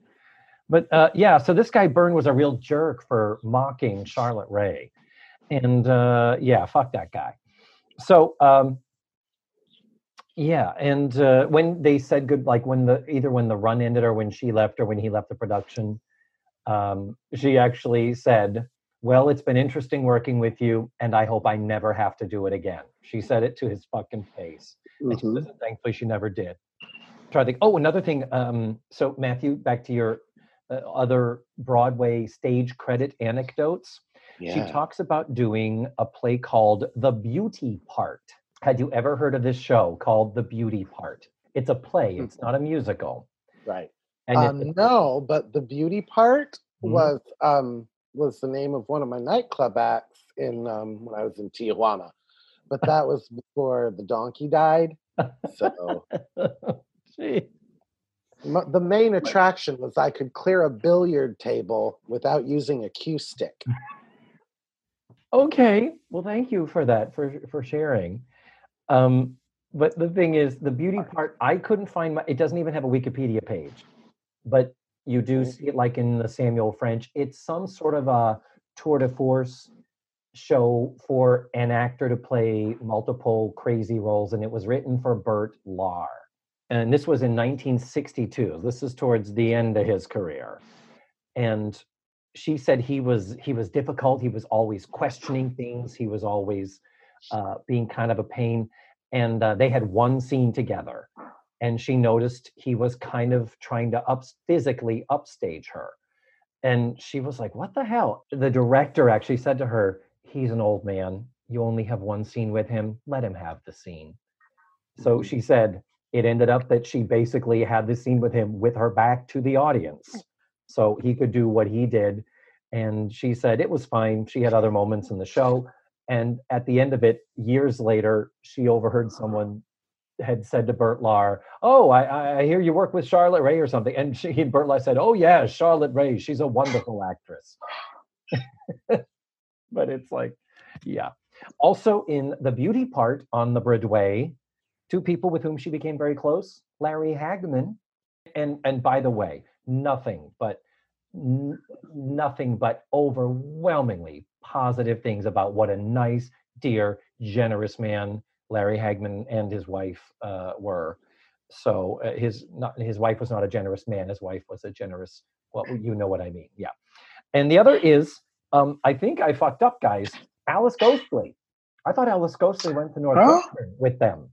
But uh, yeah, so this guy Bern was a real jerk for mocking Charlotte Rae. And uh, yeah, fuck that guy. So um, yeah, and uh, when they said good, like when the either when the run ended or when she left or when he left the production, um, she actually said, Well, it's been interesting working with you, and I hope I never have to do it again. She said it to his fucking face. And she Mhm. says, thankfully, she never did. Try to think. Oh, another thing. Um, so, Matthew, back to your uh, other Broadway stage credit anecdotes. Yeah. She talks about doing a play called The Beauty Part. Had you ever heard of this show called The Beauty Part? It's a play, it's not a musical. Right. And Um, no, but the beauty part Mhm. was um was the name of one of my nightclub acts in um when I was in Tijuana. But that was before the donkey died. So Gee. m- the main attraction was I could clear a billiard table without using a cue stick. Okay. Well, thank you for that, for for sharing. Um, but the thing is, the beauty part, I couldn't find my. It doesn't even have a Wikipedia page, but you do see it like in the Samuel French. It's some sort of a tour de force show for an actor to play multiple crazy roles, and it was written for Bert Lahr. And this was in 1962. This is towards the end of his career. And she said he was he was difficult he was always questioning things he was always uh, being kind of a pain and uh, they had one scene together and she noticed he was kind of trying to up physically upstage her and she was like what the hell? The director actually said to her he's an old man. You only have one scene with him. Let him have the scene. So she said it ended up that she basically had the scene with him with her back to the audience so he could do what he did and she said it was fine. She had other moments in the show and at the end of it years later she overheard someone had said to Bert Lahr, "Oh, I, I hear you work with Charlotte Rae or something." And she, and Bert Lahr said, "Oh yeah, Charlotte Rae. She's a wonderful actress." but it's like, yeah. Also in the beauty part on the Broadway, two people with whom she became very close, Larry Hagman, and and by the way, nothing but n- nothing but overwhelmingly positive things about what a nice, dear, generous man Larry Hagman and his wife uh, were. So uh, his not his wife was not a generous man. His wife was a generous. Well, you know what I mean. Yeah. And the other is, um, I think I fucked up, guys. Alice Ghostley. I thought Alice Ghostley went to Northwestern with them.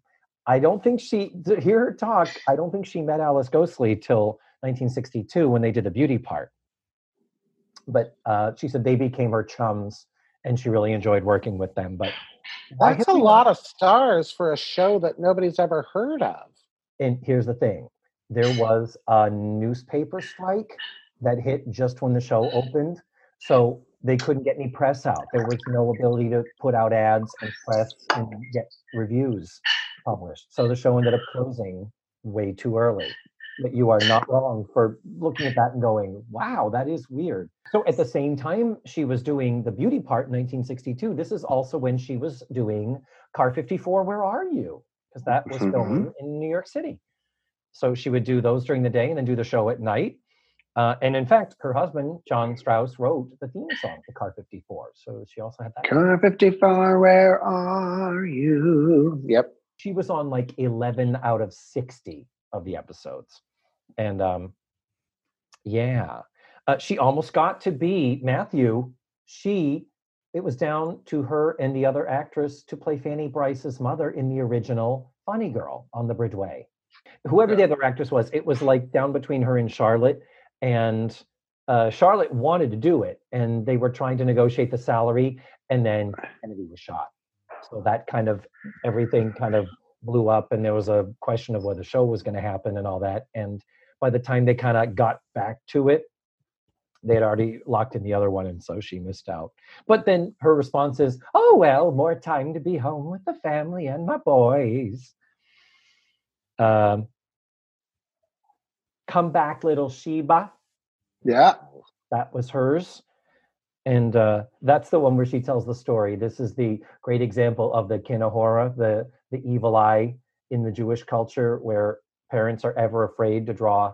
I don't think she to hear her talk. I don't think she met Alice Ghostley till 1962 when they did the beauty part. But uh, she said they became her chums, and she really enjoyed working with them. But That's a lot of stars for a show that nobody's ever heard of. and here's the thing there was a newspaper strike that hit just when the show opened so they couldn't get any press out there was no ability to put out ads and press and get reviews published so the show ended up closing way too early but you are not wrong for looking at that and going wow that is weird so at the same time she was doing the beauty part in 1962 this is also when she was doing car 54 where are you because that was Mhm. filming in New York City. So she would do those during the day and then do the show at night. Uh, and in fact, her husband, John Strauss, wrote the theme song to Car 54. So she also had that. Car 54, where are you? Yep. She was on like 11 out of 60 of the episodes. And um, yeah, uh, she almost got to be Matthew. She, it was down to her and the other actress to play Fanny Brice's mother in the original Funny Girl on the Broadway. Whoever the other actress was, it was like down between her and Charlotte. And uh, Charlotte wanted to do it, and they were trying to negotiate the salary, and then Kennedy was shot. So that kind of everything kind of blew up, and there was a question of whether the show was going to happen and all that. And by the time they kind of got back to it, they had already locked in the other one, and so she missed out. But then her response is, "Oh well, more time to be home with the family and my boys." Um, come back, little Sheba. Yeah. That was hers. And uh, that's the one where she tells the story. This is the great example of the kinahora, the the evil eye in the Jewish culture, where parents are ever afraid to draw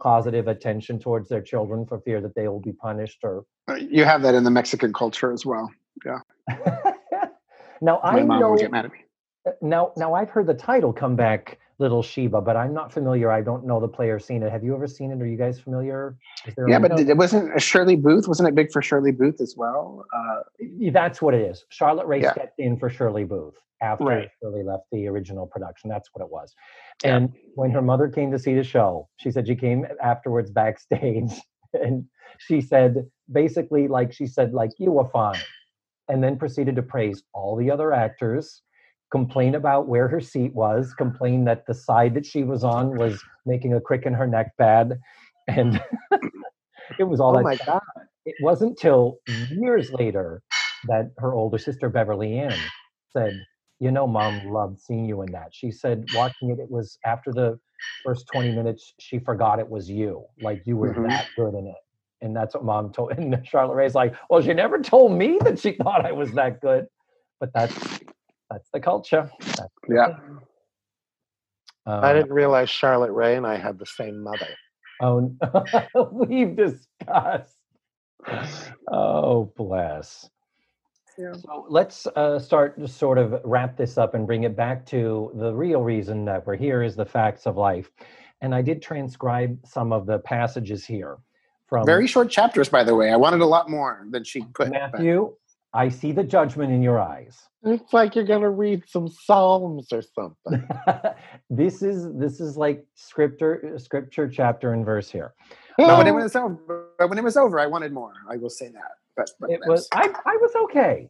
positive attention towards their children for fear that they will be punished or Uh, You have that in the Mexican culture as well. Yeah now My I mom know will get mad at me. now now I've heard the title come back Little Sheba, but I'm not familiar. I don't know the player seen it. Have you ever seen it? Are you guys familiar? Yeah, but it wasn't Shirley Booth. Wasn't it big for Shirley Booth as well? Uh, That's what it is. Charlotte Rae Yeah. stepped in for Shirley Booth after Right. Shirley left the original production. That's what it was. Yeah. And when her mother came to see the show, she said she came afterwards backstage and she said basically like she said like you were fine and then proceeded to praise all the other actors complain about where her seat was complain that the side that she was on was making a crick in her neck bad and it was all Oh that my god. it wasn't till years later that her older sister Beverly Ann said, "You know, Mom loved seeing you in that." She said, watching it, it was after the first twenty minutes, she forgot it was you, like you were Mhm. that good in it, and that's what Mom told. And Charlotte Rae's like, "Well, she never told me that she thought I was that good," but that's that's the culture. That's the Yeah. thing. I Um, didn't realize Charlotte Rae and I had the same mother. Oh, we've discussed. Oh, bless. Yeah. So let's uh, start to sort of wrap this up and bring it back to the real reason that we're here is the facts of life. And I did transcribe some of the passages here from very short chapters, by the way. I wanted a lot more than she put. but- Matthew. I see the judgment in your eyes. It's like you're gonna read some psalms or something. this is this is like scripture scripture chapter and verse here. But when it Oh, was over, but when it was over, I wanted more. I will say that. But, but It was I I was okay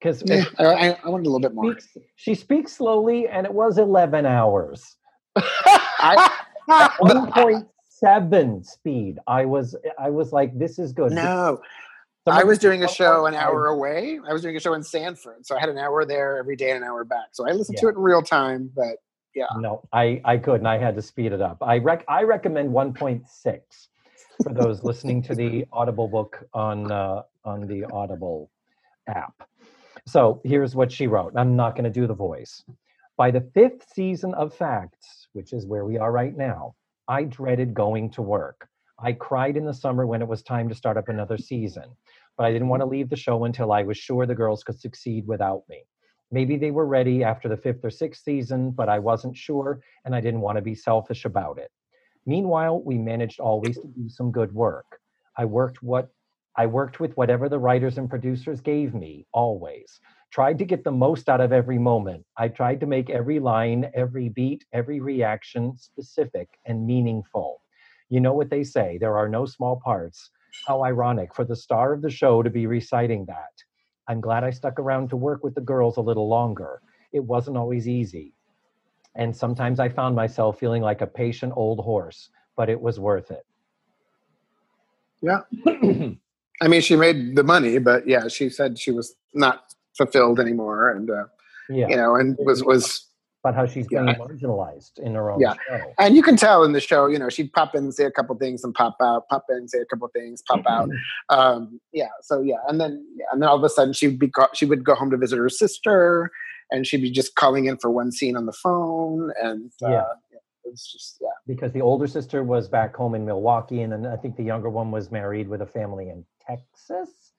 because Yeah, I, I, wanted a little bit more. speaks, she speaks slowly and it was 11 hours I, but 1.7 speed i was i was like this is good no, I was doing a show an hour away. I was doing a show in Sanford, so I had an hour there every day and an hour back. So I listened to it in real time. But yeah. no i i couldn't i had to speed it up i rec i recommend 1.6 for those listening to the audible book on uh, on the audible app. So here's what she wrote i'm not going to do the voice. By the fifth season of facts which is where we are right now i dreaded going to work. I cried in the summer when it was time to start up another season but i didn't want to leave the show until i was sure the girls could succeed without me. Maybe they were ready after the fifth or sixth season but i wasn't sure and i didn't want to be selfish about it meanwhile we managed always to do some good work. I worked what i worked with whatever the writers and producers gave me always. Tried to get the most out of every moment. I tried to make every line every beat every reaction specific and meaningful. You know what they say there are no small parts. How ironic for the star of the show to be reciting that. I'm glad i stuck around to work with the girls a little longer. It wasn't always easy and sometimes i found myself feeling like a patient old horse but it was worth it Yeah. I mean, she made the money, but yeah, she said she was not fulfilled anymore, and uh, yeah you know, and was was but how she's being Yeah. marginalized in her own Yeah. show and you can tell in the show, you know, she'd pop in, say a couple things, and pop out, pop in, say a couple things, pop out. Um, yeah, so yeah, and then yeah, and then all of a sudden she'd be ca- she would go home to visit her sister, and she'd be just calling in for one scene on the phone, and uh, Yeah. it's just yeah, because the older sister was back home in Milwaukee, and then I think the younger one was married with a family in Texas,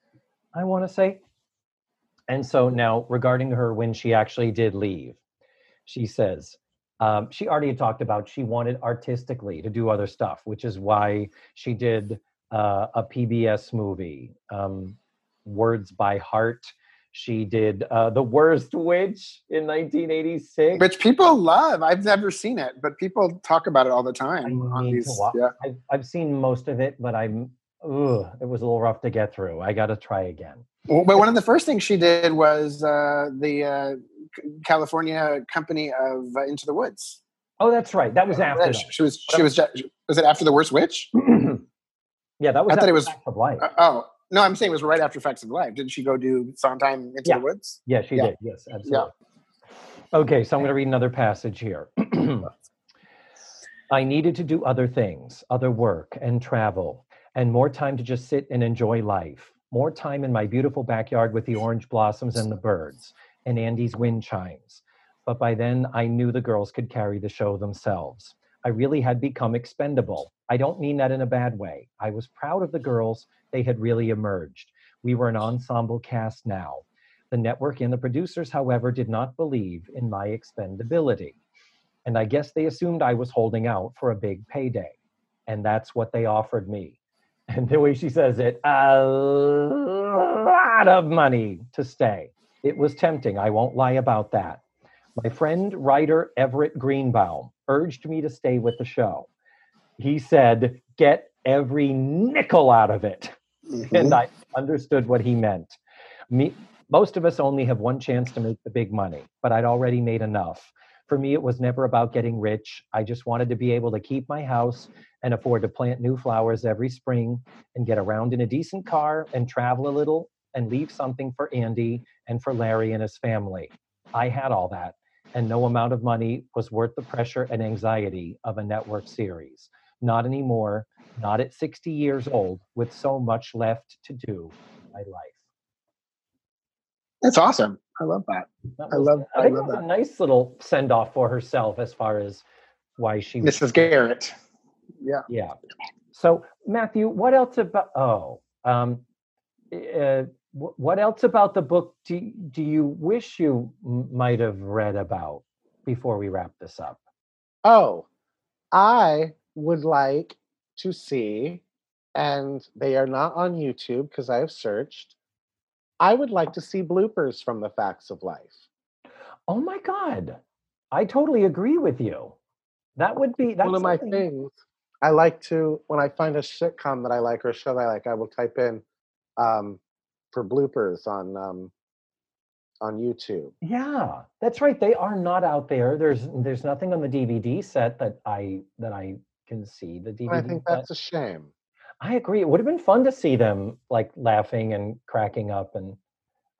I want to say. And so now, regarding her when she actually did leave, she says um, she already had talked about she wanted artistically to do other stuff, which is why she did uh, a PBS movie, um, Words by Heart. She did uh, The Worst Witch in 1986. which people love. I've never seen it, but people talk about it all the time on these. Yeah, I've, I've seen most of it, but I'm, ugh, it was a little rough to get through. I got to try again. Well, but one of the first things she did was uh, the uh, California company of uh, Into the Woods. Oh, that's right. That was after. Yeah, she, she was. She was. Was it after the Worst Witch? yeah, that was. I thought it was- of Life. Uh, oh no, I'm saying it was right after Facts of Life. Didn't she go do Sondheim Into Yeah. the Woods? Yeah, she Yeah. did. Yes, absolutely. Okay, so I'm going to read another passage here. I needed to do other things, other work and travel, and more time to just sit and enjoy life. More time in my beautiful backyard with the orange blossoms and the birds and Andy's wind chimes. But by then, I knew the girls could carry the show themselves. I really had become expendable. I don't mean that in a bad way. I was proud of the girls. They had really emerged. We were an ensemble cast now. The network and the producers, however, did not believe in my expendability. And I guess they assumed I was holding out for a big payday. And that's what they offered me. And the way she says it, a lot of money to stay. It was tempting. I won't lie about that. My friend, writer Everett Greenbaum, urged me to stay with the show. He said, get every nickel out of it. Mhm. And I understood what he meant. Me, most of us only have one chance to make the big money, but I'd already made enough. For me, it was never about getting rich. I just wanted to be able to keep my house and afford to plant new flowers every spring and get around in a decent car and travel a little and leave something for Andy and for Larry and his family. I had all that, and no amount of money was worth the pressure and anxiety of a network series. Not anymore, not at 60 years old with so much left to do in my life. That's awesome. I love that. That I love- I I love that. a nice little send off for herself as far as why she was Mrs. Garrett. Yeah. Yeah. So Matthew, what else about? Oh, um, uh, what else about the book do do you wish you m- might have read about before we wrap this up? Oh, I would like to see, and they are not on YouTube because I have searched. I would like to see bloopers from the Facts of Life. Oh my God, I totally agree with you. That would be that's One of my something- things. I like to when I find a sitcom that I like or a show that I like, I will type in um, for bloopers on um, on YouTube. Yeah, that's right. They are not out there. There's there's nothing on the DVD set that I that I can see. The DVD. I think set. that's a shame. I agree. It would have been fun to see them like laughing and cracking up and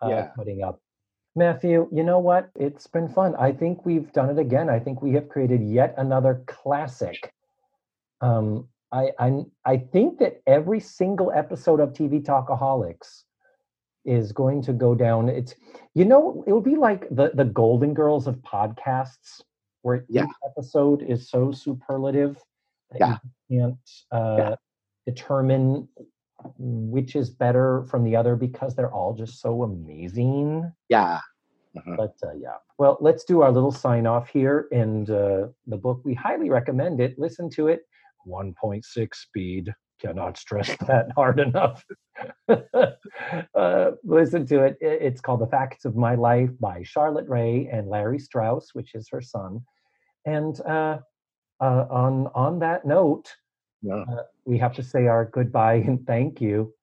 uh, Yeah. putting up. Matthew, you know what? It's been fun. I think we've done it again. I think we have created yet another classic. Um, I, I I think that every single episode of TV Talkaholics is going to go down. It's you know it will be like the the Golden Girls of podcasts, where Yeah. each episode is so superlative that Yeah. you can't uh, determine which is better from the other because they're all just so amazing. Yeah. But uh, yeah, well, let's do our little sign off here. And uh, the book, we highly recommend it. Listen to it. 1.6 speed. Cannot stress that hard enough. uh, listen to it. It's called The Facts of My Life by Charlotte Rae and Larry Strauss, which is her son. And uh, uh, on on that note, Yeah. uh, we have to say our goodbye and thank you.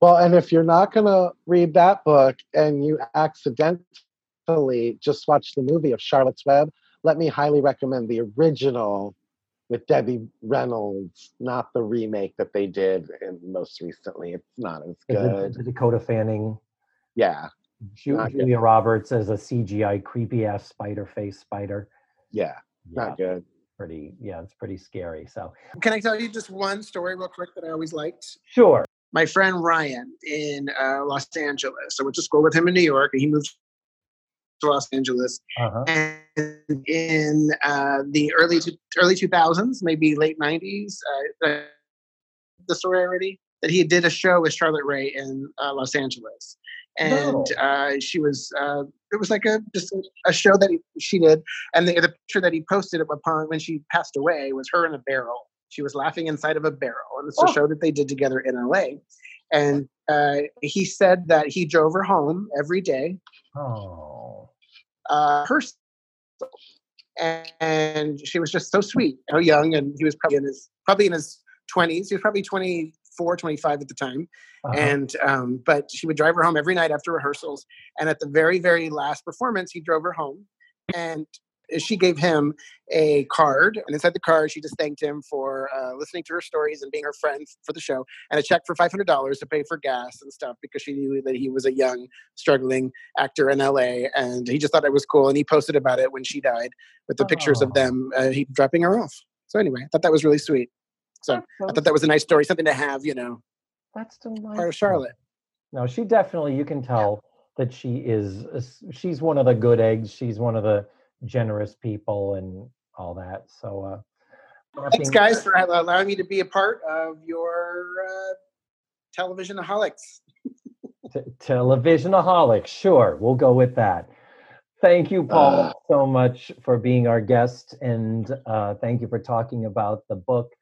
Well, and if you're not going to read that book and you accidentally just watch the movie of Charlotte's Web, let me highly recommend the original with Debbie Reynolds, not the remake that they did in most recently. It's not as good. The Dakota Fanning Yeah, Ju- Not good. Julia Roberts as a CGI creepy ass spider face spider. yeah, Yeah, not good. pretty. Yeah, it's pretty scary. So Can I tell you just one story real quick that I always liked? sure. My friend Ryan in uh, Los Angeles. I went to school with him in New York, and he moved to Los Angeles. Uh-huh. And in uh, the early two, early 2000s, maybe late 90s, uh, the story already that he did a show with Charlotte Rae in uh, Los Angeles, and No. uh, she was uh, it was like a just a, a show that he, she did, and the, the picture that he posted upon when she passed away was her in a barrel. She was laughing inside of a barrel, and it's a Oh. show that they did together in LA. And uh, he said that he drove her home every day Oh. Uh, person. And, and she was just so sweet, so young, and he was probably in his probably in his twenties. He was probably 24, 25 at the time. Uh-huh. And um, but she would drive her home every night after rehearsals. And at the very, very last performance, he drove her home, and she gave him a card. And inside the card, she just thanked him for uh, listening to her stories and being her friend for the show, and a check for five hundred dollars to pay for gas and stuff because she knew that he was a young, struggling actor in LA, and he just thought it was cool. And he posted about it when she died with the pictures Oh. of them, uh, he dropping her off. So anyway, I thought that was really sweet. So I thought that was a nice story, something to have, you know, That's delightful. part of Charlotte. No, she definitely. You can tell that she is. s- She's one of the good eggs. She's one of the generous people and all that. So, uh, Thanks, guys, for allowing me to be a part of your uh, televisionaholics. T- televisionaholic. Sure, we'll go with that. Thank you, Paul, Uh. so much for being our guest, and uh, thank you for talking about the book.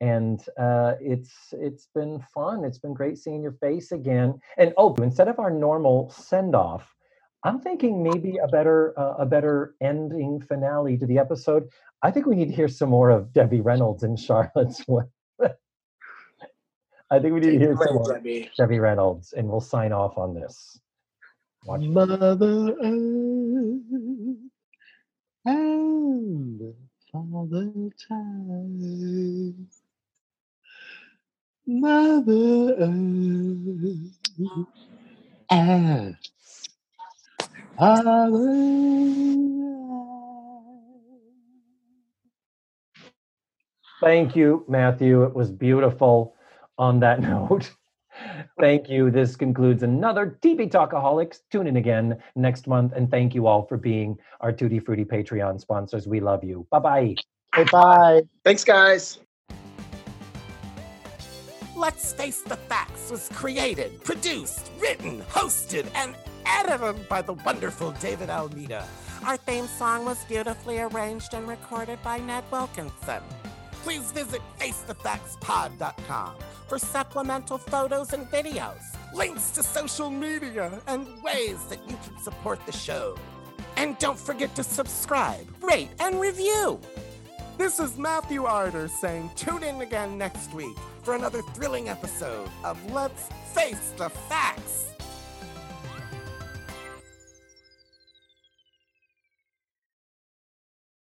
And uh, it's it's been fun. It's been great seeing your face again. And oh, instead of our normal send off, I'm thinking maybe a better uh, a better ending finale to the episode. I think we need to hear some more of Debbie Reynolds and Charlotte's work. I think we need to hear some more Debbie. Debbie Reynolds, and we'll sign off on this. Watch. Mother Earth and Father Time. Mother Earth and Father Thank you, Matthew. It was beautiful on that note. Thank you. This concludes another TV Talkaholics. Tune in again next month. And thank you all for being our Tutti Frutti Patreon sponsors. We love you. Bye bye. Goodbye. Thanks, guys. Let's Face the Facts was created, produced, written, hosted, and edited by the wonderful David Almeida. Our theme song was beautifully arranged and recorded by Ned Wilkinson. Please visit FaceTheFactsPod.com for supplemental photos and videos, links to social media, and ways that you can support the show. And don't forget to subscribe, rate, and review. This is Matthew Arder saying tune in again next week for another thrilling episode of Let's Face the Facts.